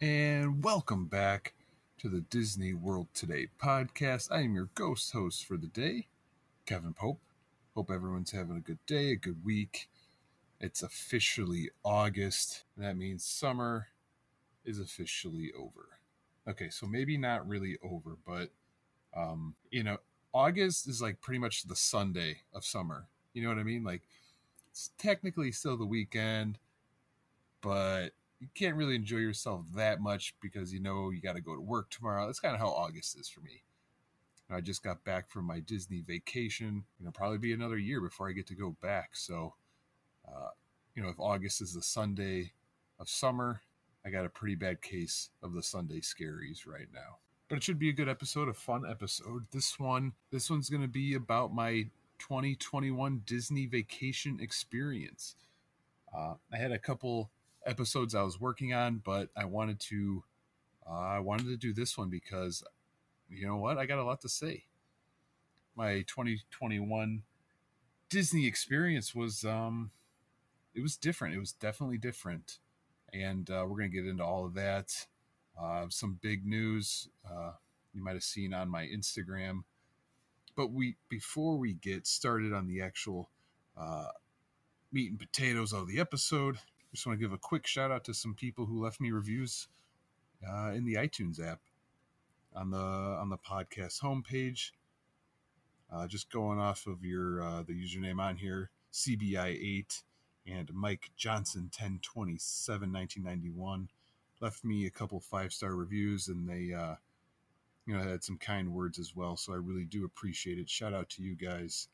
and welcome back to the Disney World Today podcast. I am your ghost host for the day, Kevin Pope. Hope everyone's having a good day, a good week. It's officially August, and that means summer is officially over. Okay, so maybe not really over, but um, you know, August is like pretty much the Sunday of summer. You know what I mean? Like it's technically still the weekend, but you can't really enjoy yourself that much because you know you got to go to work tomorrow. That's kind of how August is for me. I just got back from my Disney vacation. You know, probably be another year before I get to go back. So, uh, you know, if August is the Sunday of summer, I got a pretty bad case of the Sunday scaries right now. But it should be a good episode, a fun episode. This one, this one's going to be about my 2021 Disney vacation experience. Uh, I had a couple episodes I was working on, but I wanted to uh, I wanted to do this one because you know what? I got a lot to say. My 2021 Disney experience was um it was different. It was definitely different. And uh, we're going to get into all of that. Uh, some big news uh, you might have seen on my Instagram. But we before we get started on the actual uh, meat and potatoes of the episode, just want to give a quick shout out to some people who left me reviews uh, in the iTunes app on the on the podcast homepage. Uh, just going off of your uh, the username on here, CBI8 and Mike Johnson 1027 1991 left me a couple five star reviews and they uh, you know had some kind words as well. So I really do appreciate it. Shout out to you guys,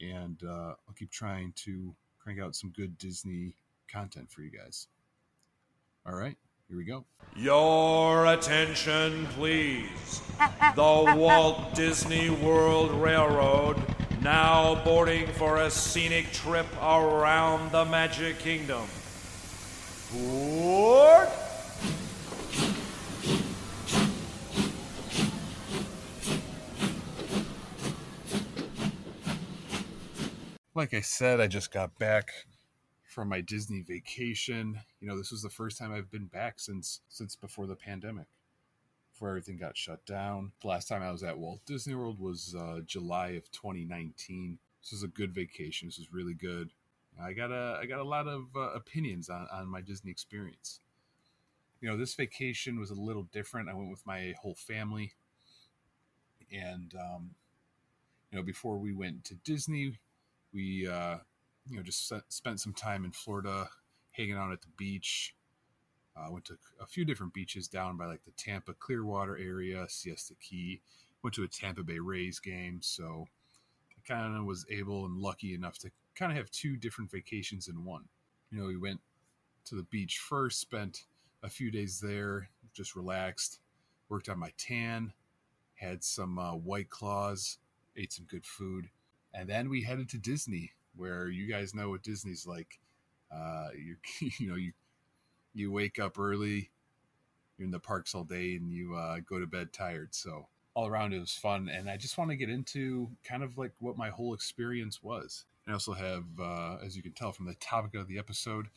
and uh, I'll keep trying to crank out some good Disney content for you guys. All right, here we go. Your attention, please. The Walt Disney World Railroad now boarding for a scenic trip around the Magic Kingdom. Board. Like I said, I just got back from my Disney vacation. You know, this was the first time I've been back since since before the pandemic, before everything got shut down. The last time I was at Walt Disney World was uh, July of 2019. This was a good vacation. This was really good. I got a I got a lot of uh, opinions on on my Disney experience. You know, this vacation was a little different. I went with my whole family, and um, you know, before we went to Disney, we uh, you know, just spent some time in Florida, hanging out at the beach. Uh, went to a few different beaches down by like the Tampa Clearwater area, Siesta Key. Went to a Tampa Bay Rays game, so I kind of was able and lucky enough to kind of have two different vacations in one. You know, we went to the beach first, spent a few days there, just relaxed, worked on my tan, had some uh, white claws, ate some good food, and then we headed to Disney where you guys know what Disney's like. Uh, you you know you you wake up early, you're in the parks all day, and you uh, go to bed tired. So all around it was fun, and I just want to get into kind of like what my whole experience was. I also have, uh, as you can tell from the topic of the episode,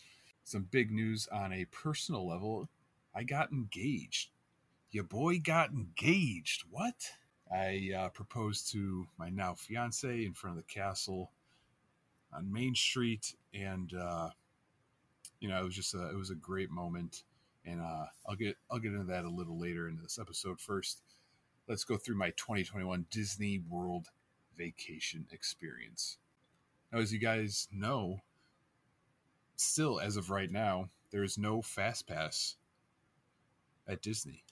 some big news on a personal level. I got engaged. Your boy got engaged. What? I uh, proposed to my now fiance in front of the castle on Main Street, and uh, you know, it was just a it was a great moment, and uh, I'll get I'll get into that a little later in this episode. First, let's go through my 2021 Disney World vacation experience. Now, as you guys know, still as of right now, there is no fast pass at Disney.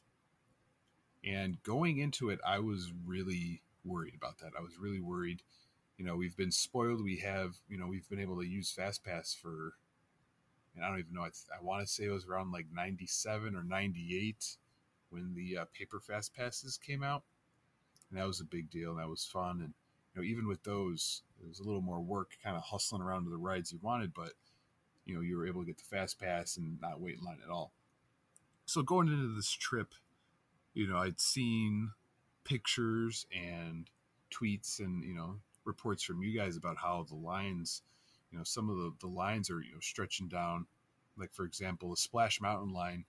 And going into it, I was really worried about that. I was really worried you know we've been spoiled. We have you know we've been able to use fastpass for and i don't even know i, I want to say it was around like 97 or 98 when the uh, paper fast passes came out. And that was a big deal. And that was fun. And you know even with those it was a little more work kind of hustling around to the rides you wanted but you know you were able to get the fast pass and not wait in line at all. So going into this trip you know i'd seen pictures and tweets and you know reports from you guys about how the lines, you know, some of the, the lines are, you know, stretching down. Like, for example, the Splash Mountain line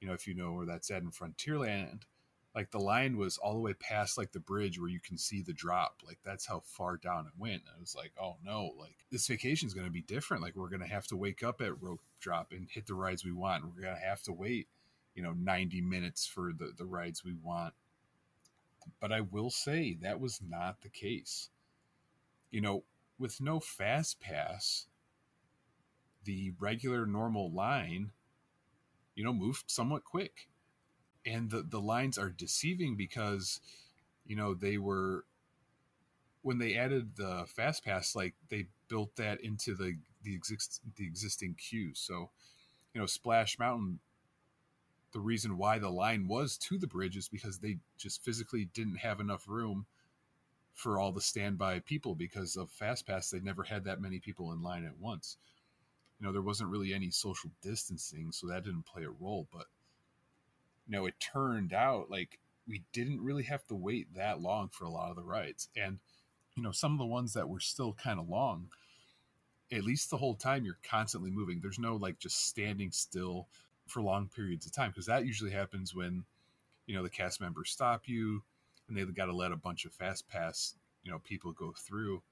you know, if you know where that's at in Frontierland, like the line was all the way past like the bridge where you can see the drop. Like that's how far down it went. And I was like, oh no, like this vacation is going to be different. Like we're going to have to wake up at rope drop and hit the rides we want. We're going to have to wait, you know, 90 minutes for the, the rides we want. But I will say that was not the case. You know, with no fast pass, the regular normal line, you know, moved somewhat quick and the the lines are deceiving because you know they were when they added the fast pass like they built that into the the exist the existing queue. so you know splash mountain the reason why the line was to the bridge is because they just physically didn't have enough room for all the standby people because of fast pass they never had that many people in line at once you know there wasn't really any social distancing so that didn't play a role but you know, it turned out like we didn't really have to wait that long for a lot of the rides. And, you know, some of the ones that were still kind of long, at least the whole time you're constantly moving. There's no like just standing still for long periods of time because that usually happens when, you know, the cast members stop you and they've got to let a bunch of fast pass, you know, people go through.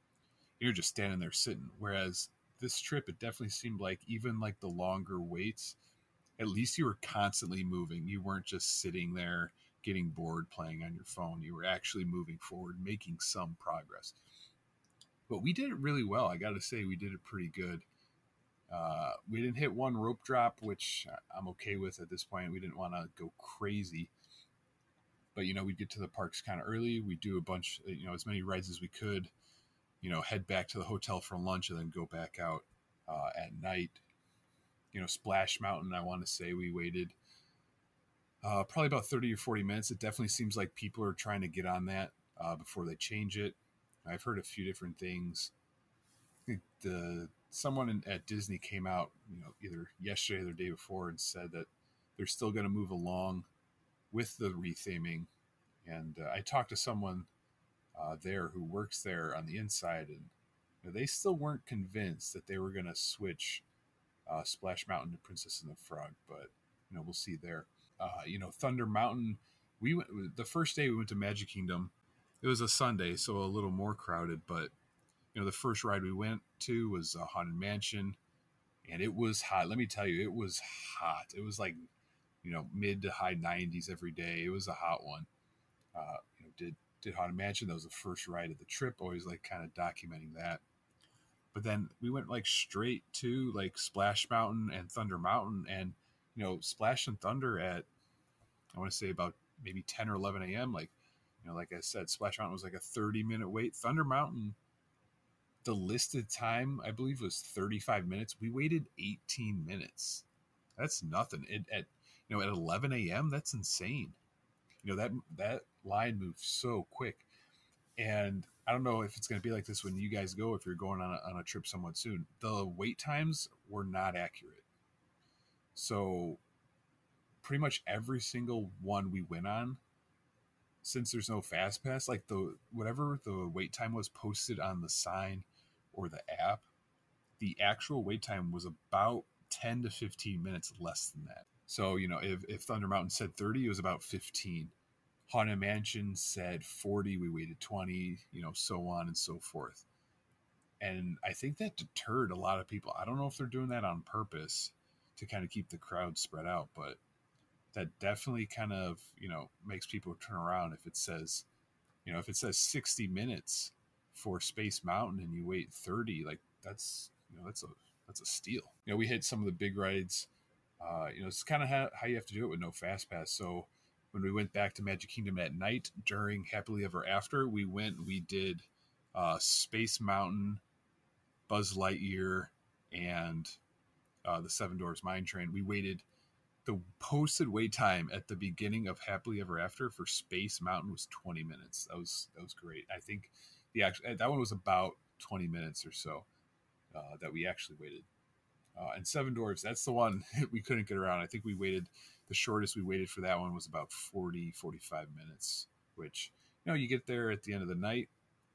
You're just standing there sitting. Whereas this trip, it definitely seemed like even like the longer waits, at least you were constantly moving. You weren't just sitting there getting bored playing on your phone. You were actually moving forward, making some progress. But we did it really well. I got to say, we did it pretty good. Uh, we didn't hit one rope drop, which I'm okay with at this point. We didn't want to go crazy. But, you know, we'd get to the parks kind of early. We do a bunch, you know, as many rides as we could, you know, head back to the hotel for lunch and then go back out uh, at night you know, Splash Mountain, I want to say we waited uh, probably about 30 or 40 minutes. It definitely seems like people are trying to get on that uh, before they change it. I've heard a few different things. the someone in, at Disney came out, you know, either yesterday or the day before, and said that they're still going to move along with the retheming. And uh, I talked to someone uh, there who works there on the inside, and you know, they still weren't convinced that they were going to switch uh, Splash Mountain to Princess and the Frog, but you know we'll see there. Uh, you know Thunder Mountain. We went the first day we went to Magic Kingdom. It was a Sunday, so a little more crowded. But you know the first ride we went to was a Haunted Mansion, and it was hot. Let me tell you, it was hot. It was like you know mid to high 90s every day. It was a hot one. Uh, you know did did Haunted Mansion. That was the first ride of the trip. Always like kind of documenting that but then we went like straight to like Splash Mountain and Thunder Mountain, and you know Splash and Thunder at I want to say about maybe 10 or 11 a.m. Like you know, like I said, Splash Mountain was like a 30 minute wait. Thunder Mountain, the listed time I believe was 35 minutes. We waited 18 minutes. That's nothing. It at you know at 11 a.m. That's insane. You know that that line moves so quick, and I don't know if it's going to be like this when you guys go, if you're going on a, on a trip somewhat soon. The wait times were not accurate. So, pretty much every single one we went on, since there's no fast pass, like the whatever the wait time was posted on the sign or the app, the actual wait time was about 10 to 15 minutes less than that. So, you know, if, if Thunder Mountain said 30, it was about 15. Haunted Mansion said 40, we waited 20, you know, so on and so forth. And I think that deterred a lot of people. I don't know if they're doing that on purpose to kind of keep the crowd spread out, but that definitely kind of, you know, makes people turn around if it says, you know, if it says 60 minutes for Space Mountain and you wait 30, like that's, you know, that's a that's a steal. You know, we hit some of the big rides. Uh, you know, it's kind of how, how you have to do it with no fast pass. So when we went back to Magic Kingdom at night during Happily Ever After, we went, we did uh, Space Mountain, Buzz Lightyear, and uh, the Seven Dwarfs Mine Train. We waited. The posted wait time at the beginning of Happily Ever After for Space Mountain was 20 minutes. That was that was great. I think the actual that one was about 20 minutes or so uh, that we actually waited. Uh, and Seven Dwarfs, that's the one we couldn't get around. I think we waited the shortest we waited for that one was about 40, 45 minutes, which, you know, you get there at the end of the night,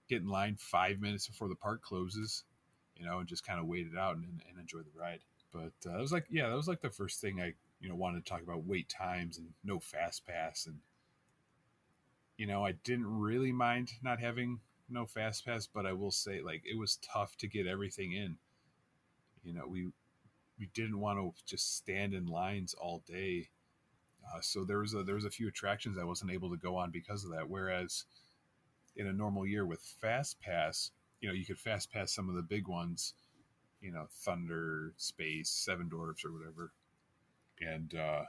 get in line five minutes before the park closes, you know, and just kind of wait it out and, and enjoy the ride. But uh, it was like, yeah, that was like the first thing I, you know, wanted to talk about wait times and no fast pass. And, you know, I didn't really mind not having no fast pass, but I will say, like, it was tough to get everything in. You know, we, we didn't want to just stand in lines all day. Uh, so there was a there was a few attractions I wasn't able to go on because of that. Whereas in a normal year with Fast Pass, you know, you could Fast Pass some of the big ones, you know, Thunder, Space, Seven Dwarfs, or whatever, and uh,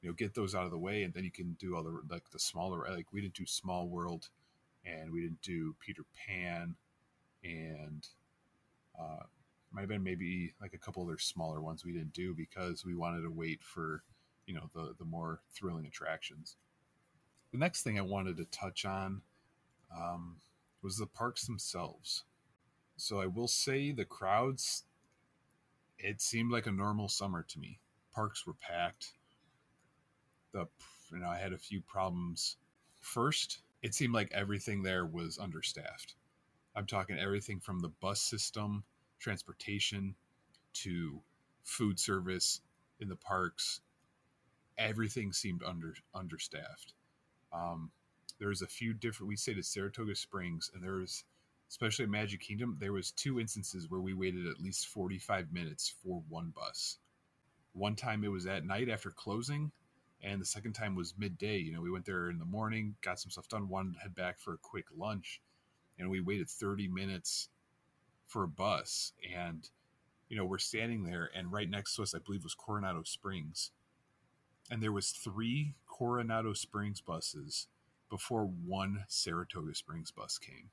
you know, get those out of the way, and then you can do all the like the smaller. Like we didn't do Small World, and we didn't do Peter Pan, and uh, might have been maybe like a couple other smaller ones we didn't do because we wanted to wait for you know the the more thrilling attractions. The next thing I wanted to touch on um, was the parks themselves. So I will say the crowds. It seemed like a normal summer to me. Parks were packed. The you know I had a few problems. First, it seemed like everything there was understaffed. I'm talking everything from the bus system, transportation, to food service in the parks, everything seemed under understaffed. Um, there was a few different. We stayed at Saratoga Springs, and there was, especially at Magic Kingdom, there was two instances where we waited at least forty five minutes for one bus. One time it was at night after closing, and the second time was midday. You know, we went there in the morning, got some stuff done, wanted to head back for a quick lunch, and we waited thirty minutes for a bus, and you know we're standing there, and right next to us, I believe, was Coronado Springs and there was three Coronado Springs buses before one Saratoga Springs bus came.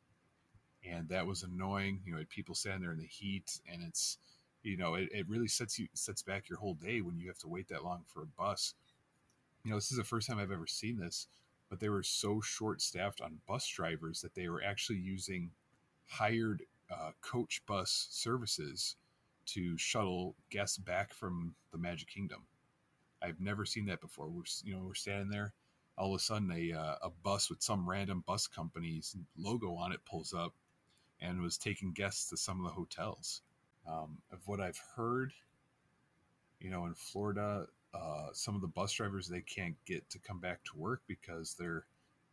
And that was annoying. You know, people standing there in the heat and it's you know, it, it really sets you sets back your whole day when you have to wait that long for a bus. You know, this is the first time I've ever seen this, but they were so short staffed on bus drivers that they were actually using hired uh, coach bus services to shuttle guests back from the Magic Kingdom. I've never seen that before. We're you know we're standing there, all of a sudden a uh, a bus with some random bus company's logo on it pulls up, and was taking guests to some of the hotels. Um, of what I've heard, you know, in Florida, uh, some of the bus drivers they can't get to come back to work because they're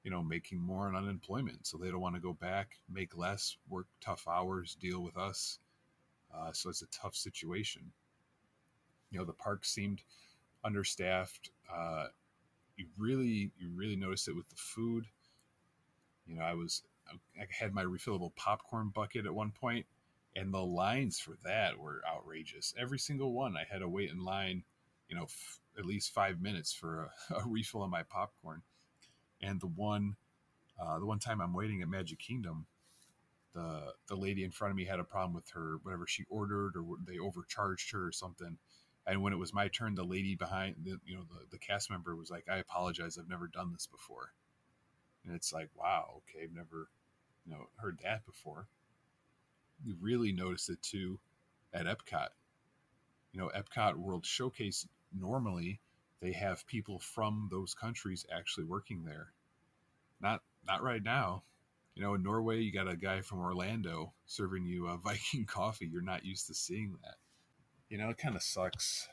you know making more on unemployment, so they don't want to go back, make less, work tough hours, deal with us. Uh, so it's a tough situation. You know, the park seemed understaffed. Uh, you really, you really notice it with the food. You know, I was, I had my refillable popcorn bucket at one point, and the lines for that were outrageous. Every single one, I had to wait in line, you know, f- at least five minutes for a, a, refill of my popcorn. And the one, uh, the one time I'm waiting at Magic Kingdom, the the lady in front of me had a problem with her whatever she ordered, or they overcharged her or something. And when it was my turn the lady behind the you know the, the cast member was like i apologize. I've never done this before. And it's like wow okay i've never you know heard that before. You really notice it too at epcot. You know epcot world showcase normally they have people from those countries actually working there not not right now you know in norway you got a guy from orlando serving you a viking coffee you're not used to seeing that you know, it kind of sucks.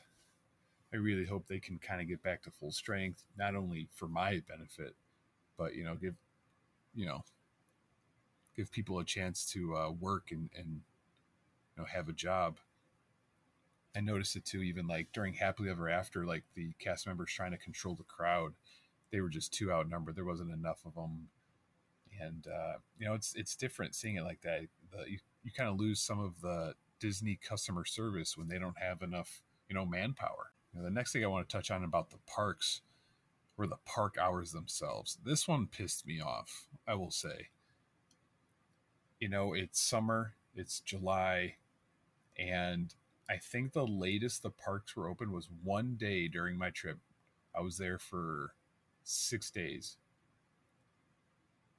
I really hope they can kind of get back to full strength, not only for my benefit, but you know, give you know, give people a chance to uh, work and and you know have a job. I noticed it too, even like during Happily Ever After, like the cast members trying to control the crowd, they were just too outnumbered. There wasn't enough of them, and uh, you know, it's it's different seeing it like that. The, you you kind of lose some of the Disney customer service when they don't have enough, you know, manpower. You know, the next thing I want to touch on about the parks were the park hours themselves. This one pissed me off, I will say. You know, it's summer, it's July, and I think the latest the parks were open was one day during my trip. I was there for six days.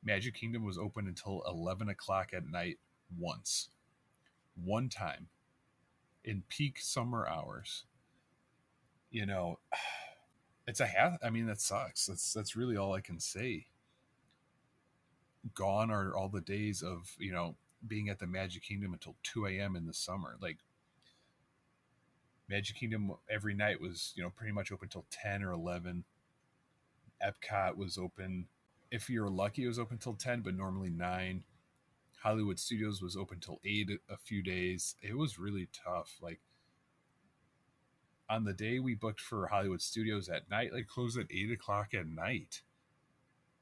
Magic Kingdom was open until 11 o'clock at night once one time in peak summer hours, you know, it's a half. I mean, that sucks. That's that's really all I can say. Gone are all the days of you know being at the Magic Kingdom until two a.m. in the summer. Like Magic Kingdom every night was, you know, pretty much open till 10 or 11. Epcot was open. If you're lucky, it was open till 10, but normally 9. Hollywood Studios was open till 8 a few days. It was really tough. Like, on the day we booked for Hollywood Studios at night, like, closed at 8 o'clock at night.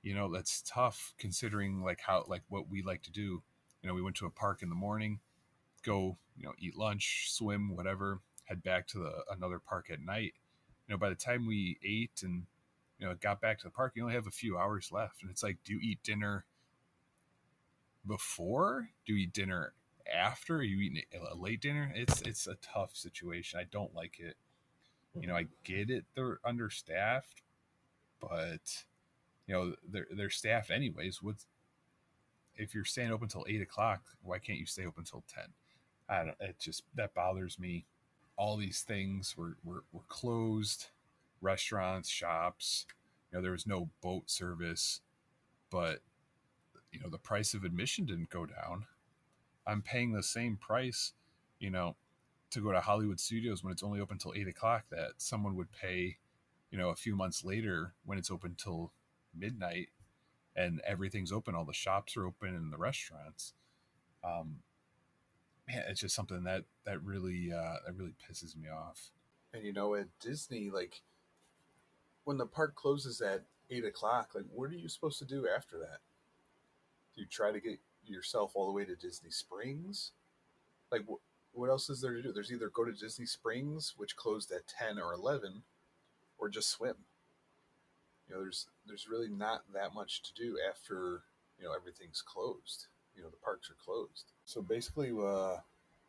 You know, that's tough considering, like, how, like, what we like to do. You know, we went to a park in the morning, go, you know, eat lunch, swim, whatever, head back to the, another park at night. You know, by the time we ate and you know got back to the park, you only have a few hours left, and it's like, do you eat dinner before? Do you eat dinner after? Are you eating a late dinner? It's it's a tough situation. I don't like it. You know, I mm-hmm. get it; they're understaffed, but you know they're they're staffed anyways. What's if you're staying open until eight o'clock? Why can't you stay open until ten? I don't. It just that bothers me all these things were, were, were closed restaurants shops you know there was no boat service but you know the price of admission didn't go down. I'm paying the same price you know to go to hollywood studios when it's only open till 8 o'clock that someone would pay you know a few months later when it's open till midnight and everything's open all the shops are open and the restaurants. Um, man, it's just something that that really uh, that really pisses me off. And you know, at Disney, like when the park closes at eight o'clock, like what are you supposed to do after that? Do you try to get yourself all the way to Disney Springs? Like what? What else is there to do? There's either go to Disney Springs, which closed at ten or eleven, or just swim. You know, there's there's really not that much to do after you know everything's closed you know the parks are closed. So basically, uh,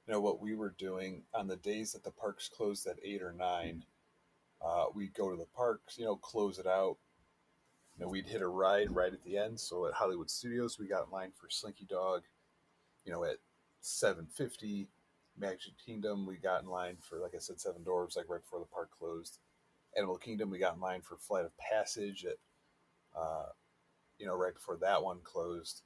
you know what we were doing on the days that the parks closed at eight or nine, uh, we'd go to the parks, you know, close it out. You know, we'd hit a ride right at the end. So at Hollywood Studios, we got in line for Slinky Dog. You know, at seven fifty, Magic Kingdom, we got in line for like I said, Seven Dwarfs, like right before the park closed. Animal Kingdom, we got in line for Flight of Passage at, uh, you know, right before that one closed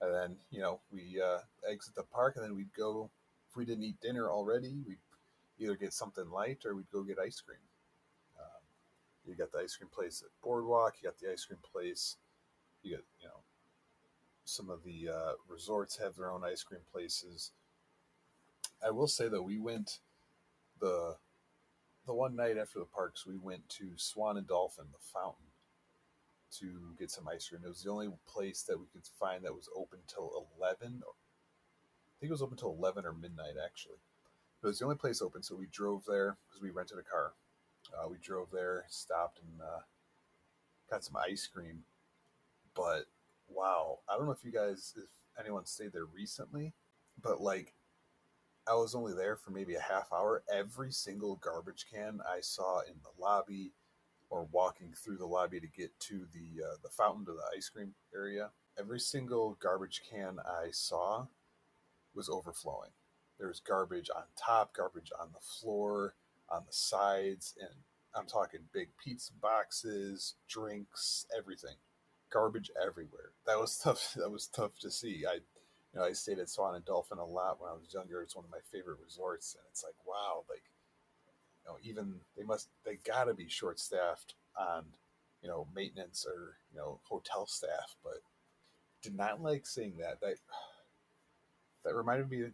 and then you know we uh, exit the park, and then we'd go. If we didn't eat dinner already, we'd either get something light or we'd go get ice cream. Um, you got the ice cream place at Boardwalk. You got the ice cream place. You got you know some of the uh, resorts have their own ice cream places. I will say that we went the the one night after the parks, we went to Swan and Dolphin, the fountain to get some ice cream. It was the only place that we could find that was open till 11. I think it was open till 11 or midnight, actually. It was the only place open, so we drove there because we rented a car. Uh, we drove there, stopped, and uh, got some ice cream. But wow, I don't know if you guys, if anyone stayed there recently, but like, I was only there for maybe a half hour. Every single garbage can I saw in the lobby, or walking through the lobby to get to the uh, the fountain to the ice cream area, every single garbage can I saw was overflowing. There was garbage on top, garbage on the floor, on the sides, and I'm talking big pizza boxes, drinks, everything. Garbage everywhere. That was tough. That was tough to see. I, you know, I stayed at Swan and Dolphin a lot when I was younger. It's one of my favorite resorts, and it's like, wow, like know, even they must they gotta be short staffed on you know maintenance or you know hotel staff, but did not like seeing that. That that reminded me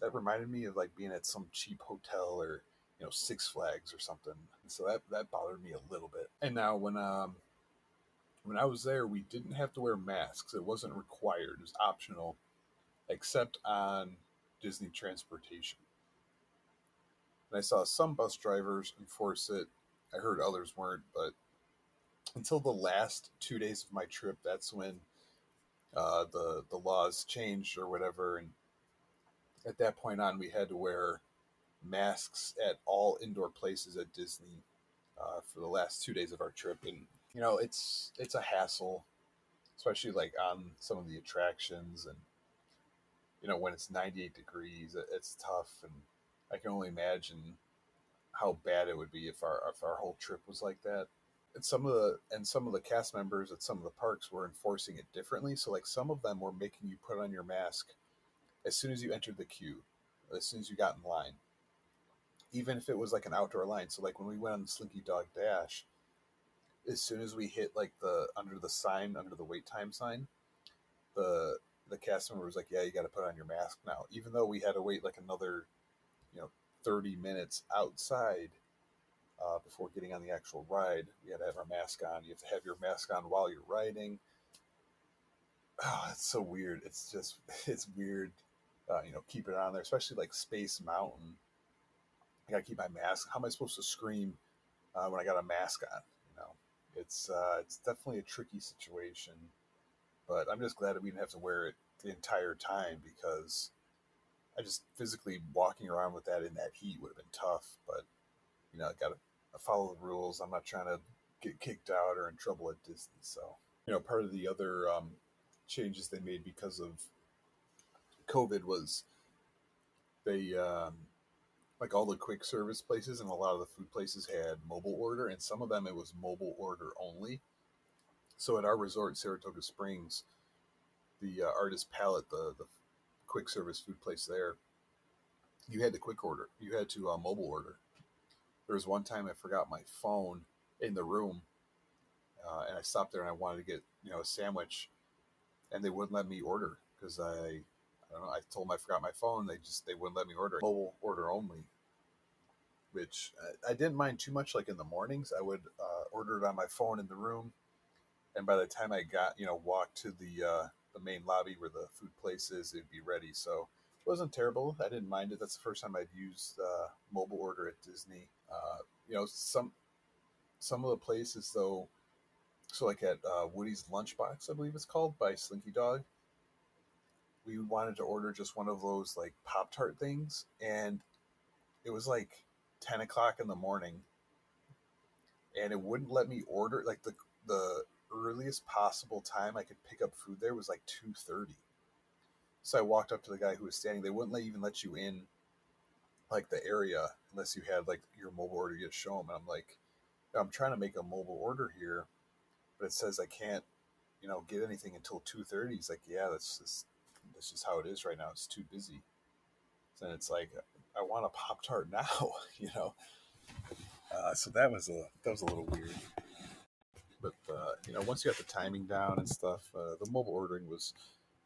that reminded me of like being at some cheap hotel or you know Six Flags or something. So that that bothered me a little bit. And now when um when I was there, we didn't have to wear masks. It wasn't required. It was optional, except on Disney transportation. And I saw some bus drivers enforce it. I heard others weren't, but until the last two days of my trip, that's when uh, the the laws changed or whatever. And at that point on, we had to wear masks at all indoor places at Disney uh, for the last two days of our trip. And you know, it's it's a hassle, especially like on some of the attractions and you know when it's 98 degrees, it's tough and I can only imagine how bad it would be if our if our whole trip was like that. And some of the and some of the cast members at some of the parks were enforcing it differently. So like some of them were making you put on your mask as soon as you entered the queue, as soon as you got in line. even if it was like an outdoor line. So like when we went on the Slinky Dog Dash, as soon as we hit like the under the sign, under the wait time sign, the the cast member was like, "Yeah, you got to put on your mask now." Even though we had to wait like another, you know, thirty minutes outside uh, before getting on the actual ride, we had to have our mask on. You have to have your mask on while you're riding. Oh, it's so weird. It's just it's weird. Uh, you know, keep it on there, especially like Space Mountain. I gotta keep my mask. How am I supposed to scream uh, when I got a mask on? You know, it's uh, it's definitely a tricky situation. But I'm just glad that we didn't have to wear it the entire time because I just physically walking around with that in that heat would have been tough. But you know, I got to follow the rules. I'm not trying to get kicked out or in trouble at Disney. So you know, part of the other um, changes they made because of COVID was they um, like all the quick service places and a lot of the food places had mobile order, and some of them it was mobile order only. So at our resort, Saratoga Springs, the uh, Artist Palette, the the quick service food place there, you had to quick order. You had to uh, mobile order. There was one time I forgot my phone in the room, uh, and I stopped there and I wanted to get you know a sandwich, and they wouldn't let me order because I I don't know. I told them I forgot my phone. They just they wouldn't let me order mobile order only, which I, I didn't mind too much. Like in the mornings, I would uh, order it on my phone in the room, and by the time I got you know walked to the uh, the main lobby where the food place is, it'd be ready. So it wasn't terrible. I didn't mind it. That's the first time I'd used uh, mobile order at Disney. Uh, you know some some of the places though. So like at uh, Woody's Lunchbox, I believe it's called by Slinky Dog we wanted to order just one of those like Pop Tart things, and it was like 10 o'clock in the morning, and it wouldn't let me order. Like the the earliest possible time I could pick up food there was like 2:30. So I walked up to the guy who was standing. They wouldn't let, even let you in, like the area, unless you had like your mobile order. Just show them, and I'm like, I'm trying to make a mobile order here, but it says I can't, you know, get anything until 2:30. He's like, yeah, that's just this is how it is right now. It's too busy. And it's like, I want a Pop Tart now, you know? Uh, so that was a, that was a little weird. You know, once you got the timing down and stuff, uh, the mobile ordering was,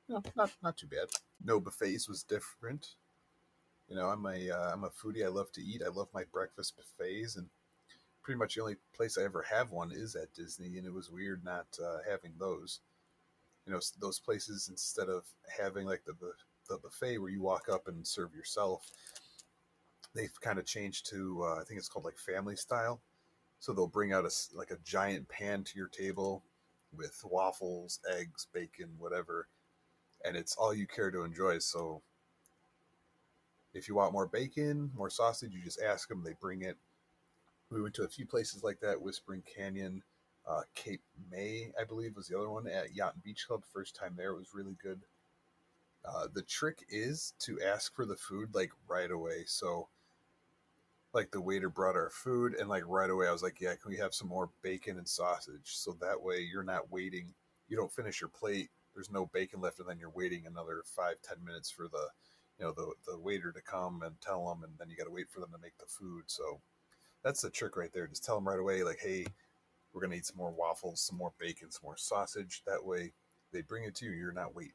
you know, not, not too bad. No buffets was different. You know, I'm a, uh, a foodie. I love to eat. I love my breakfast buffets and pretty much the only place I ever have one is at Disney, and it was weird not uh, having those you know those places instead of having like the the buffet where you walk up and serve yourself they've kind of changed to uh, i think it's called like family style so they'll bring out a like a giant pan to your table with waffles eggs bacon whatever and it's all you care to enjoy so if you want more bacon more sausage you just ask them they bring it we went to a few places like that whispering canyon uh, Cape May, I believe, was the other one at Yacht and Beach Club. First time there, it was really good. Uh, the trick is to ask for the food like right away. So, like the waiter brought our food, and like right away, I was like, "Yeah, can we have some more bacon and sausage?" So that way, you're not waiting. You don't finish your plate. There's no bacon left, and then you're waiting another five, ten minutes for the, you know, the the waiter to come and tell them, and then you got to wait for them to make the food. So, that's the trick right there. Just tell them right away, like, "Hey." we're to eat some more waffles, some more bacon, some more sausage. That way they bring it to you. You're not waiting.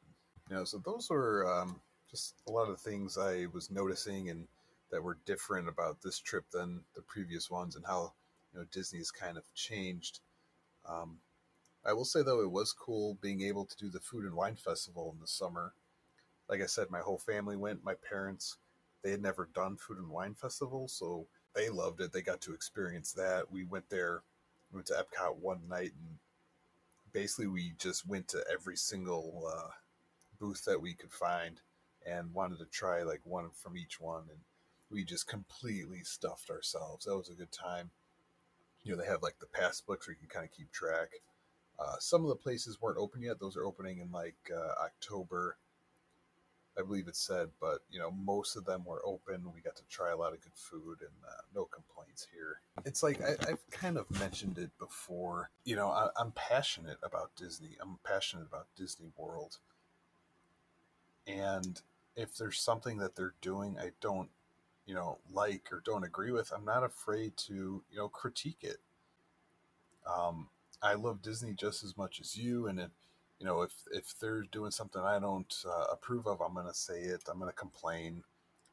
You know, so those are um, just a lot of the things I was noticing and that were different about this trip than the previous ones and how, you know, Disney's kind of changed. Um, I will say though, it was cool being able to do the food and wine festival in the summer. Like I said, my whole family went. My parents, they had never done food and wine festival, so they loved it. They got to experience that. We went there we went to Epcot one night and basically we just went to every single uh, booth that we could find and wanted to try like one from each one and we just completely stuffed ourselves that was a good time you know they have like the pass books where you can kind of keep track uh, some of the places weren't open yet those are opening in like uh, october I believe it said, but you know, most of them were open. We got to try a lot of good food and uh, no complaints here. It's like I, have kind of mentioned it before. You know, I, I'm passionate about Disney. I'm passionate about Disney World. And if there's something that they're doing I don't you know, like or don't agree with, I'm not afraid to, you know, critique it. Um, I love Disney just as much as you, and it, you know, if if they're doing something I don't uh, approve of, I'm gonna say it. I'm gonna complain.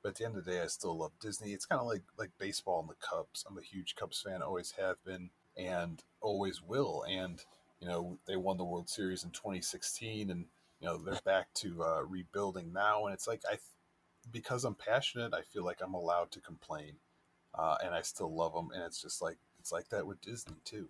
But at the end of the day, I still love Disney. It's kind of like like baseball and the Cubs. I'm a huge Cubs fan, always have been, and always will. And you know, they won the World Series in 2016, and you know they're back to uh, rebuilding now. And it's like I, because I'm passionate, I feel like I'm allowed to complain, uh, and I still love them. And it's just like it's like that with Disney too.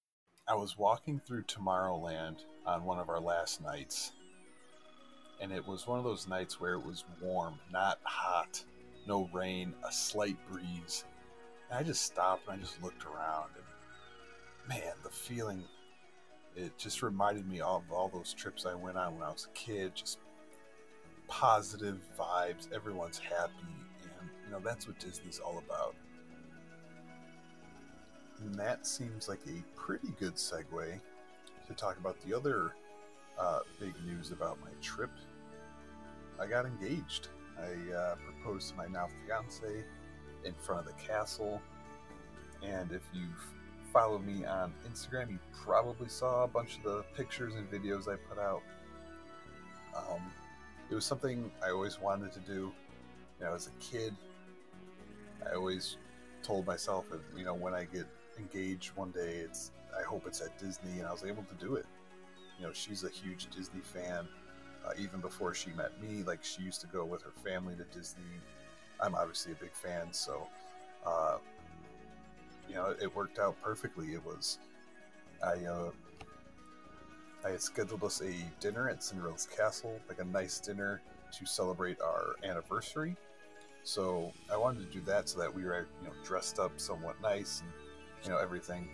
I was walking through Tomorrowland on one of our last nights, and it was one of those nights where it was warm, not hot, no rain, a slight breeze. And I just stopped and I just looked around, and man, the feeling it just reminded me of all those trips I went on when I was a kid. Just positive vibes, everyone's happy, and you know that's what Disney's all about. And that seems like a pretty good segue to talk about the other uh, big news about my trip. I got engaged. I uh, proposed to my now fiance in front of the castle. And if you've followed me on Instagram, you probably saw a bunch of the pictures and videos I put out. Um, it was something I always wanted to do. You know, as a kid, I always told myself that, you know, when I get engaged one day, it's I hope it's at Disney, and I was able to do it. You know, she's a huge Disney fan. Uh, even before she met me, like she used to go with her family to Disney. I'm obviously a big fan, so uh, you know it worked out perfectly. It was I uh, I had scheduled us a dinner at Cinderella's Castle, like a nice dinner to celebrate our anniversary. So I wanted to do that so that we were you know dressed up somewhat nice and you know everything.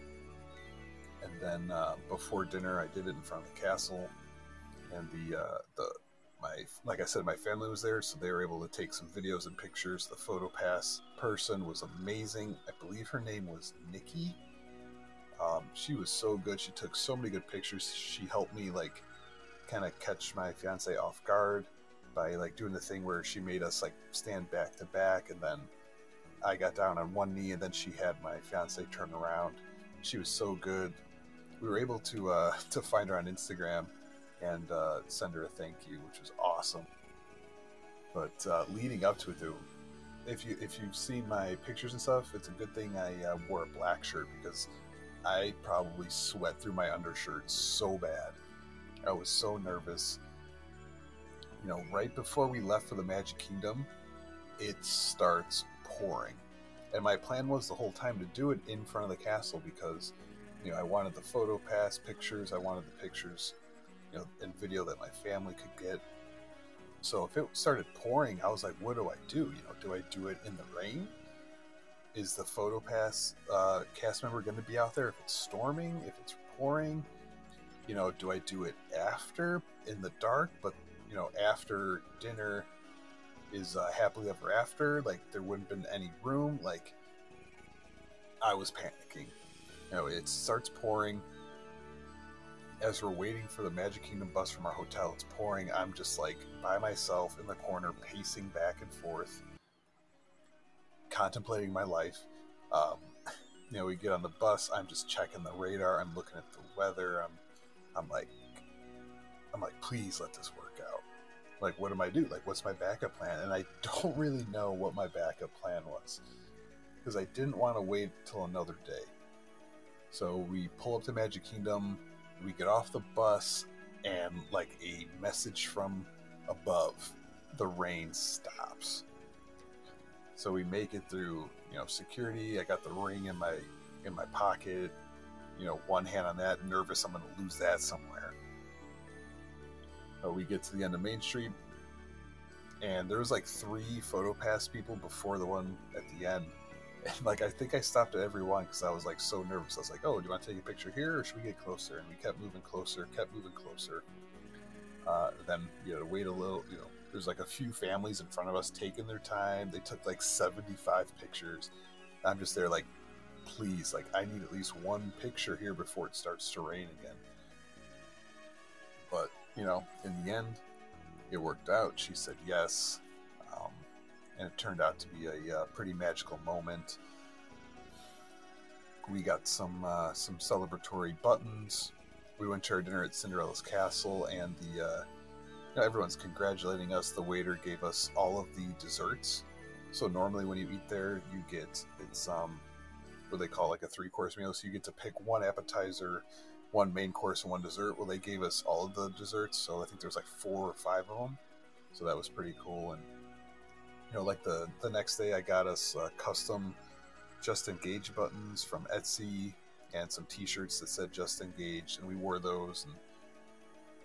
And then uh, before dinner, I did it in front of the castle, and the uh, the my like I said, my family was there, so they were able to take some videos and pictures. The photo pass person was amazing. I believe her name was Nikki. Um, she was so good. She took so many good pictures. She helped me like kind of catch my fiance off guard by like doing the thing where she made us like stand back to back and then I got down on one knee and then she had my fiance turn around. She was so good. We were able to uh, to find her on Instagram and uh, send her a thank you, which was awesome. But uh, leading up to it, though, if you if you've seen my pictures and stuff, it's a good thing I uh, wore a black shirt because I probably sweat through my undershirt so bad. I was so nervous. You know, right before we left for the Magic Kingdom, it starts pouring. And my plan was the whole time to do it in front of the castle because, you know, I wanted the photo pass pictures, I wanted the pictures, you know, and video that my family could get. So if it started pouring, I was like, what do I do? You know, do I do it in the rain? Is the photo pass uh, cast member going to be out there if it's storming, if it's pouring? You know, do I do it after in the dark, but you know, after dinner is uh, happily ever after. Like there wouldn't been any room. Like I was panicking. You know, it starts pouring. As we're waiting for the Magic Kingdom bus from our hotel, it's pouring. I'm just like by myself in the corner, pacing back and forth, contemplating my life. Um, you know, we get on the bus. I'm just checking the radar. I'm looking at the weather. I'm, I'm like, I'm like, please let this work like what am i do? Like what's my backup plan? And i don't really know what my backup plan was because i didn't want to wait till another day. So we pull up to magic kingdom we get off the bus and like a message from above the rain stops. So we make it through you know security i got the ring in my in my pocket you know one hand on that nervous i'm going to lose that somewhere uh, we get to the end of Main Street. and there was like three photo pass people before the one at the end. And like I think I stopped at every one because I was like so nervous. I was like, "Oh, do you want to take a picture here, or should we get closer?" And we kept moving closer, kept moving closer. Uh, then you know, wait a little. You know, there's like a few families in front of us taking their time. They took like 75 pictures. I'm just there like, please, like I need at least one picture here before it starts to rain again. You know, in the end, it worked out. She said yes, um, and it turned out to be a uh, pretty magical moment. We got some uh, some celebratory buttons. We went to our dinner at Cinderella's castle, and the uh, you know, everyone's congratulating us. The waiter gave us all of the desserts. So normally, when you eat there, you get it's um, what they call like a three course meal. So you get to pick one appetizer, one main course, and one dessert. Well, they gave us all of the desserts, so I think there's like four or five of them. So that was pretty cool. And you know, like the the next day, I got us uh, custom Just Engage buttons from Etsy and some T-shirts that said Just Engage, and we wore those. And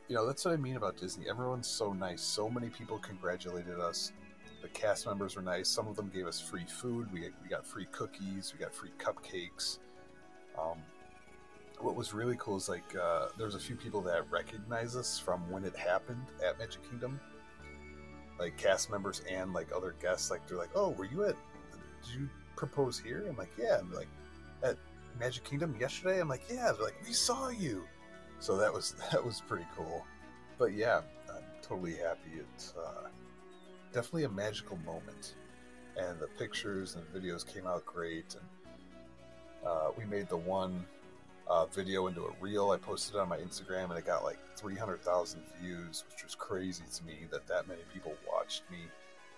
you know, that's what I mean about Disney. Everyone's so nice. So many people congratulated us. The cast members were nice. Some of them gave us free food. We, we got free cookies. We got free cupcakes. Um, what was really cool is like uh, there was a few people that recognize us from when it happened at Magic Kingdom, like cast members and like other guests. Like they're like, "Oh, were you at? Did you propose here?" I'm like, "Yeah." I'm like, "At Magic Kingdom yesterday?" I'm like, "Yeah." They're like, "We saw you." So that was that was pretty cool. But yeah, I'm totally happy. It's uh, definitely a magical moment, and the pictures and videos came out great. And uh, we made the one uh, video into a reel. I posted it on my Instagram, and it got like 300,000 views, which was crazy to me that that many people watched me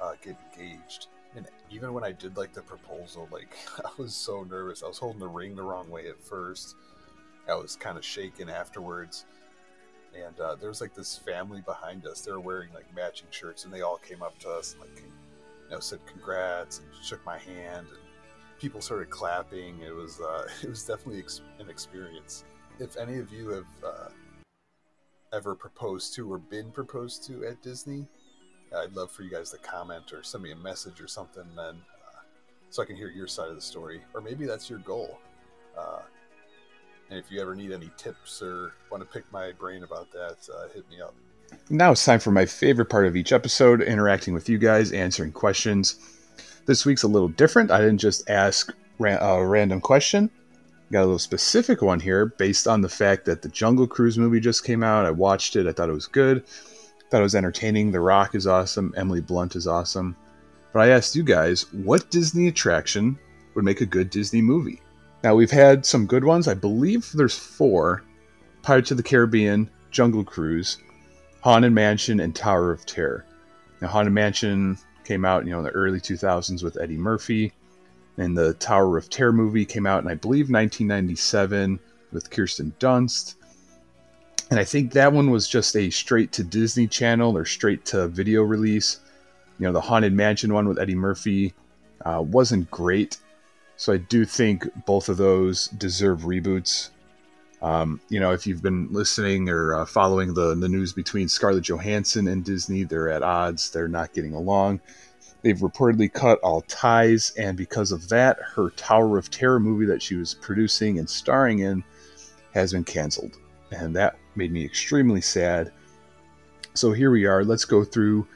uh, get engaged. And even when I did like the proposal, like I was so nervous. I was holding the ring the wrong way at first. I was kind of shaken afterwards. And uh, there was like this family behind us. They were wearing like matching shirts, and they all came up to us and like, you know, said congrats and shook my hand. And people started clapping. It was uh, it was definitely ex- an experience. If any of you have uh, ever proposed to or been proposed to at Disney, I'd love for you guys to comment or send me a message or something, then uh, so I can hear your side of the story, or maybe that's your goal. Uh, and if you ever need any tips or want to pick my brain about that, uh, hit me up. Now it's time for my favorite part of each episode interacting with you guys, answering questions. This week's a little different. I didn't just ask a random question. Got a little specific one here based on the fact that the Jungle Cruise movie just came out. I watched it. I thought it was good. Thought it was entertaining. The Rock is awesome. Emily Blunt is awesome. But I asked you guys, what Disney attraction would make a good Disney movie? Now we've had some good ones. I believe there's four: Pirates of the Caribbean, Jungle Cruise, Haunted Mansion, and Tower of Terror. Now Haunted Mansion came out, you know, in the early 2000s with Eddie Murphy. And the Tower of Terror movie came out in, I believe, 1997 with Kirsten Dunst. And I think that one was just a straight to Disney Channel or straight to video release. You know, the Haunted Mansion one with Eddie Murphy uh, wasn't great. So I do think both of those deserve reboots. Um, you know, if you've been listening or uh, following the, the news between Scarlett Johansson and Disney, they're at odds. They're not getting along. They've reportedly cut all ties, and because of that, her Tower of Terror movie that she was producing and starring in has been canceled. And that made me extremely sad. So here we are. Let's go through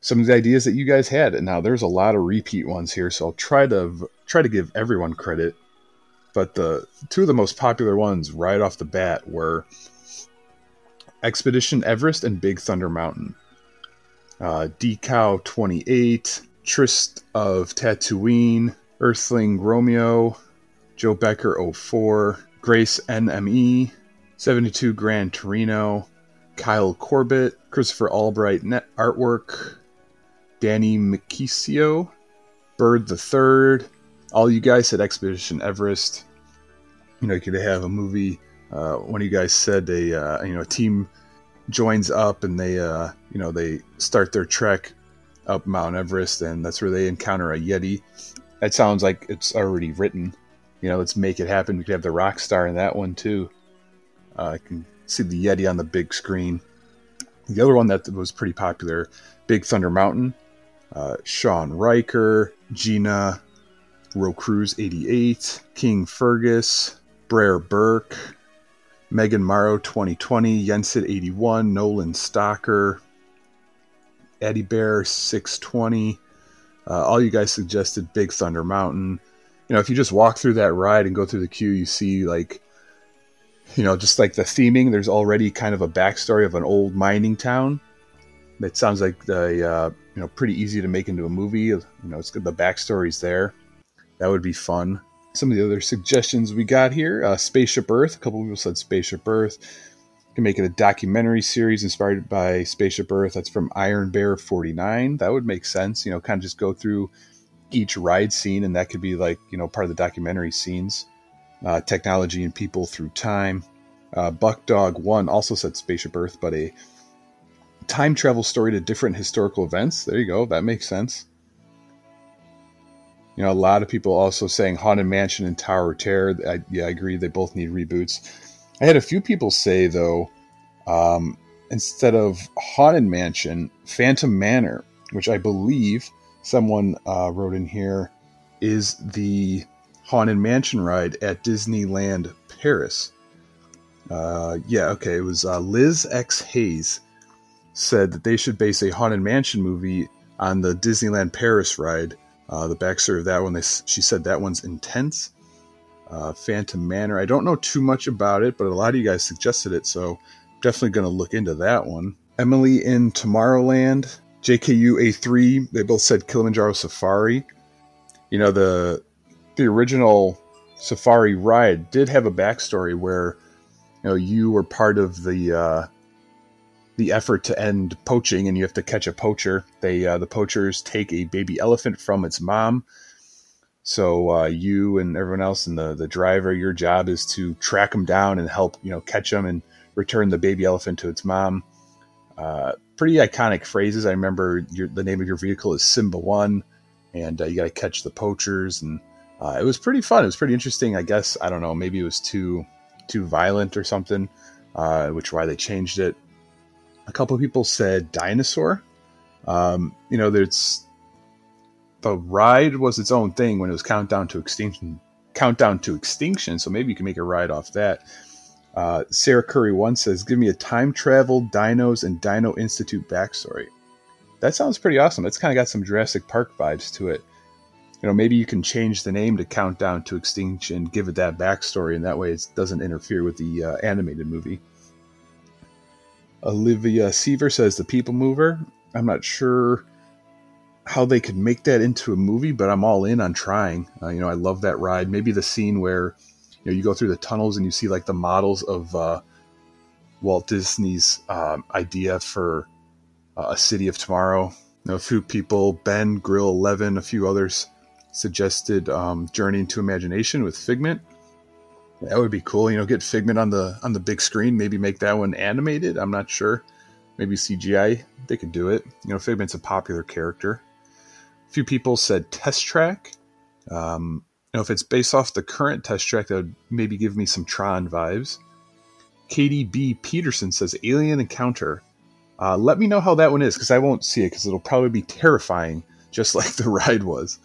some of the ideas that you guys had. And now there's a lot of repeat ones here, so I'll try to try to give everyone credit but the two of the most popular ones right off the bat were Expedition Everest and Big Thunder Mountain. Uh, Decow 28, Tryst of Tatooine, Earthling Romeo, Joe Becker 04, Grace NME, 72 Grand Torino, Kyle Corbett, Christopher Albright net artwork, Danny Mikisio, Bird the Third, all you guys said Expedition Everest. You know, you could have a movie. Uh, one of you guys said a uh, you know a team joins up and they uh, you know they start their trek up Mount Everest and that's where they encounter a Yeti. That sounds like it's already written. You know, let's make it happen. We could have the rock star in that one too. Uh, I can see the Yeti on the big screen. The other one that was pretty popular, Big Thunder Mountain, uh, Shaun Riker, Gina, Ro Cruz 88, King Fergus, Brer Burke, Megan Morrow 2020, Yensid 81, Nolan Stalker, Eddie Bear 620. Uh, all you guys suggested Big Thunder Mountain. You know, if you just walk through that ride and go through the queue, you see like, you know, just like the theming. There's already kind of a backstory of an old mining town. It sounds like the uh, you know pretty easy to make into a movie. You know, it's good. The backstory's there. That would be fun. Some of the other suggestions we got here: uh, Spaceship Earth. A couple people said Spaceship Earth You can make it a documentary series inspired by Spaceship Earth. That's from Iron Bear 49. That would make sense. You know, kind of just go through each ride scene, and that could be like, you know, part of the documentary scenes. Uh, technology and people through time. Uh, Buck Dog 1 also said Spaceship Earth, but a time travel story to different historical events. There you go. That makes sense. You know, a lot of people also saying Haunted Mansion and Tower of Terror. I, yeah, I agree. They both need reboots. I had a few people say though, um, instead of Haunted Mansion, Phantom Manor, which I believe someone uh, wrote in here, is the Haunted Mansion ride at Disneyland Paris. Uh, yeah, okay. It was uh, Liz X Hayes said that they should base a Haunted Mansion movie on the Disneyland Paris ride. Uh, the backstory of that one, they, she said that one's intense uh, Phantom Manor. I don't know too much about it, but a lot of you guys suggested it, so definitely going to look into that one. Emily in Tomorrowland, JKU A3. They both said Kilimanjaro Safari. You know the the original Safari ride did have a backstory where you know you were part of the uh, the effort to end poaching, and you have to catch a poacher. They uh, the poachers take a baby elephant from its mom so uh, you and everyone else and the the driver, your job is to track them down and help you know catch them and return the baby elephant to its mom. Uh, pretty iconic phrases. I remember your, the name of your vehicle is Simba One, and uh, you got to catch the poachers, and uh, it was pretty fun. It was pretty interesting. I guess I don't know. Maybe it was too too violent or something, uh, which why they changed it. A couple of people said dinosaur. Um, you know, there's the ride was its own thing when it was Countdown to Extinction. Countdown to Extinction. So maybe you can make a ride off that. Uh, Sarah Curry one says, "Give me a time travel, dinos, and Dino Institute backstory." That sounds pretty awesome. It's kind of got some Jurassic Park vibes to it. You know, maybe you can change the name to Countdown to Extinction, give it that backstory, and that way it doesn't interfere with the uh, animated movie. Olivia Seaver says, "The People Mover." I'm not sure how they could make that into a movie, but I'm all in on trying. Uh, you know, I love that ride. Maybe the scene where you know you go through the tunnels and you see like the models of uh, Walt Disney's um, idea for uh, a city of tomorrow. You know, a few people, Ben Grill Eleven, a few others suggested um, Journey into Imagination with Figment. That would be cool. You know, get Figment on the on the big screen. Maybe make that one animated. I'm not sure. Maybe CGI. They could do it. You know, Figment's a popular character A few people said test track. Um, you know, if it's based off the current test track, that would maybe give me some Tron vibes. Katie B. Peterson says Alien Encounter. Uh, let me know how that one is because I won't see it because it'll probably be terrifying, just like the ride was.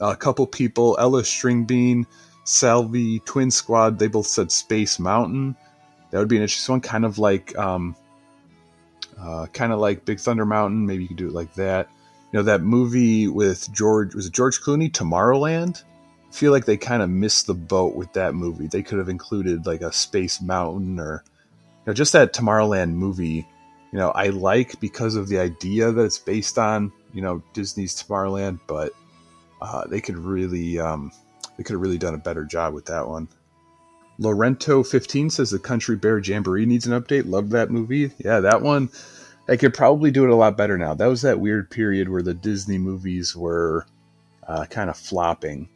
A couple people, Ella Stringbean, Salvi, Twin Squad, they both said Space Mountain. That would be an interesting one, kind of like, um, uh, kind of like Big Thunder Mountain. Maybe you could do it like that you know that movie with George was it George Clooney, Tomorrowland. I feel like they kind of missed the boat with that movie. They could have included like a Space Mountain or you know just that Tomorrowland movie. You know, I like because of the idea that it's based on you know Disney's Tomorrowland, but uh, they could really um, they could have really done a better job with that one. Lorento fifteen says the Country Bear Jamboree needs an update. Love that movie. Yeah, that one they could probably do it a lot better now. That was that weird period where the Disney movies were uh, kind of flopping.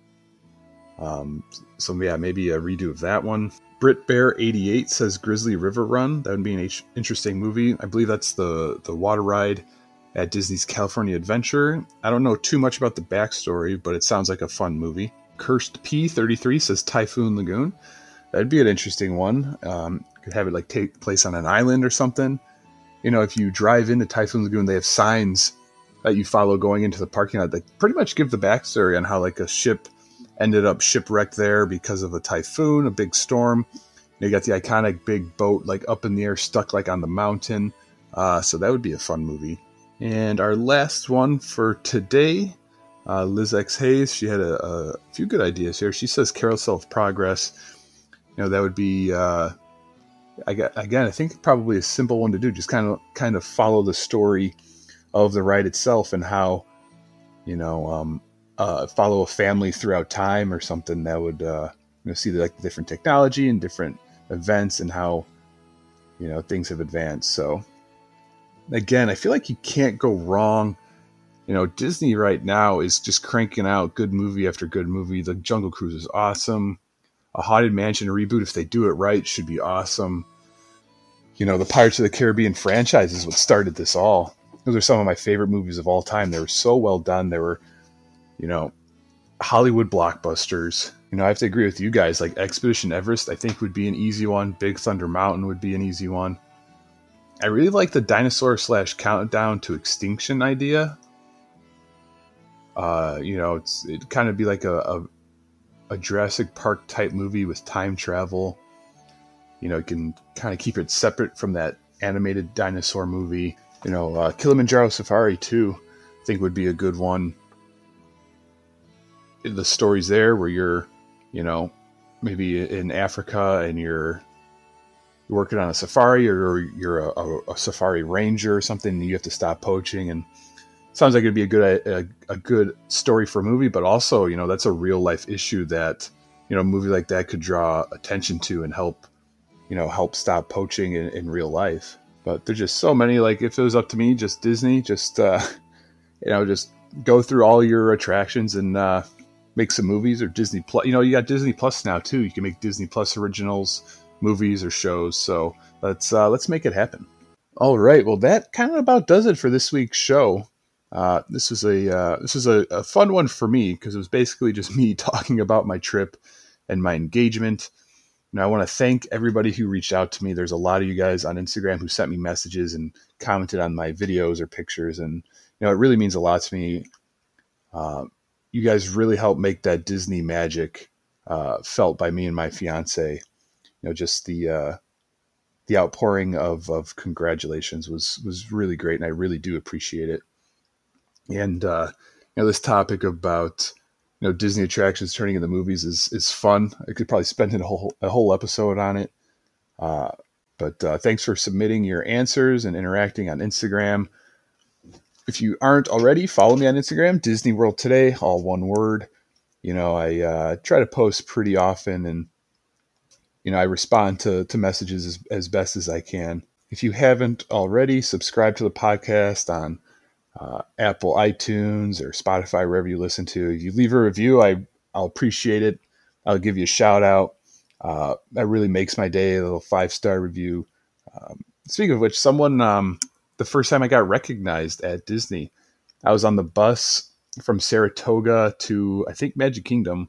Um, so yeah, maybe a redo of that one. Brit Bear 88 says Grizzly River Run. That would be an interesting movie. I believe that's the the water ride at Disney's California Adventure. I don't know too much about the backstory, but it sounds like a fun movie. Cursed P33 says Typhoon Lagoon. That'd be an interesting one. Um, could have it like take place on an island or something. you know, if you drive into Typhoon Lagoon, they have signs that you follow going into the parking lot that pretty much give the backstory on how like a ship ended up shipwrecked there because of a typhoon, a big storm. You got the iconic big boat like up in the air, stuck like on the mountain. Uh, so that would be a fun movie. And our last one for today, uh, Liz X Hayes. She had a, a, few good ideas here. She says Carousel of Progress. You know that would be. Uh, I got, again, I think probably a simple one to do. Just kind of kind of follow the story of the ride itself and how, you know, um, uh, follow a family throughout time or something that would uh, you know see the, like different technology and different events and how you know things have advanced. So again, I feel like you can't go wrong. You know, Disney right now is just cranking out good movie after good movie. The Jungle Cruise is awesome. A Haunted Mansion reboot, if they do it right, should be awesome. You know, the Pirates of the Caribbean franchise is what started this all. Those are some of my favorite movies of all time. They were so well done. They were, you know, Hollywood blockbusters. You know, I have to agree with you guys. Like Expedition Everest, I think would be an easy one. Big Thunder Mountain would be an easy one. I really like the dinosaur slash countdown to extinction idea. Uh, you know, it's it kind of be like a, a, a Jurassic Park type movie with time travel. You know, you can kind of keep it separate from that animated dinosaur movie. You know, uh, Kilimanjaro Safari too, I think would be a good one. The stories there where you're, you know, maybe in Africa and you're you're working on a safari or you're a, a, a, safari ranger or something and you have to stop poaching and sounds like it'd be a good a, a, good story for a movie but also you know that's a real life issue that you know a movie like that could draw attention to and help you know help stop poaching in, in real life but there's just so many like if it was up to me just disney just uh you know just go through all your attractions and uh make some movies or disney plus you know you got disney plus now too you can make disney plus originals movies or shows. So let's uh, let's make it happen. All right. Well, that kind of about does it for this week's show. Uh, this was a uh, this is a, a, fun one for me because it was basically just me talking about my trip and my engagement. And I want to thank everybody who reached out to me. There's a lot of you guys on Instagram who sent me messages and commented on my videos or pictures, and you know it really means a lot to me. Uh, you guys really helped make that Disney magic uh, felt by me and my fiance you know just the uh, the outpouring of of congratulations was was really great, and I really do appreciate it. And uh, you know this topic about you know Disney attractions turning into the movies is is fun. I could probably spend a whole a whole episode on it. Uh, but uh, thanks for submitting your answers and interacting on Instagram. If you aren't already, follow me on Instagram, Disney World Today, all one word. You know, I uh, try to post pretty often and you know, I respond to, to messages as, as best as I can. If you haven't already, subscribe to the podcast on uh, Apple iTunes or Spotify, wherever you listen to. If you leave a review, I, I'll appreciate it. I'll give you a shout out. Uh, that really makes my day, a little five star review. Um, speaking of which, someone, um, the first time I got recognized at Disney, I was on the bus from Saratoga to, I think, Magic Kingdom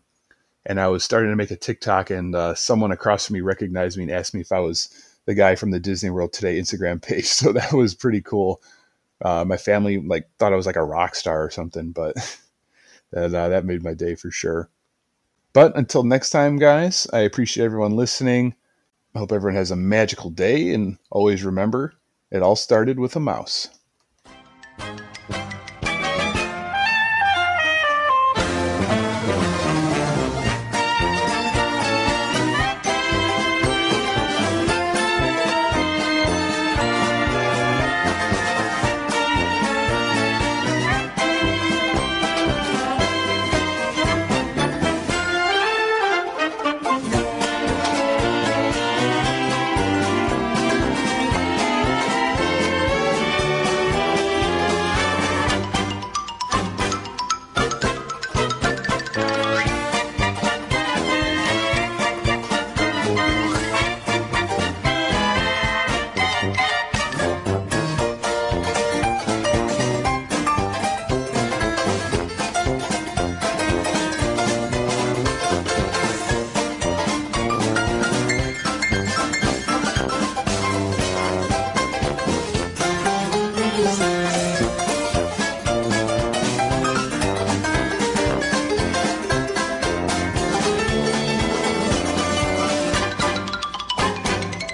and I was starting to make a TikTok, and uh, someone across from me recognized me and asked me if I was the guy from the Disney World Today Instagram page. So that was pretty cool. Uh, my family like thought I was like a rock star or something, but that uh, that made my day for sure. But until next time, guys, I appreciate everyone listening. I hope everyone has a magical day, and always remember, it all started with a mouse.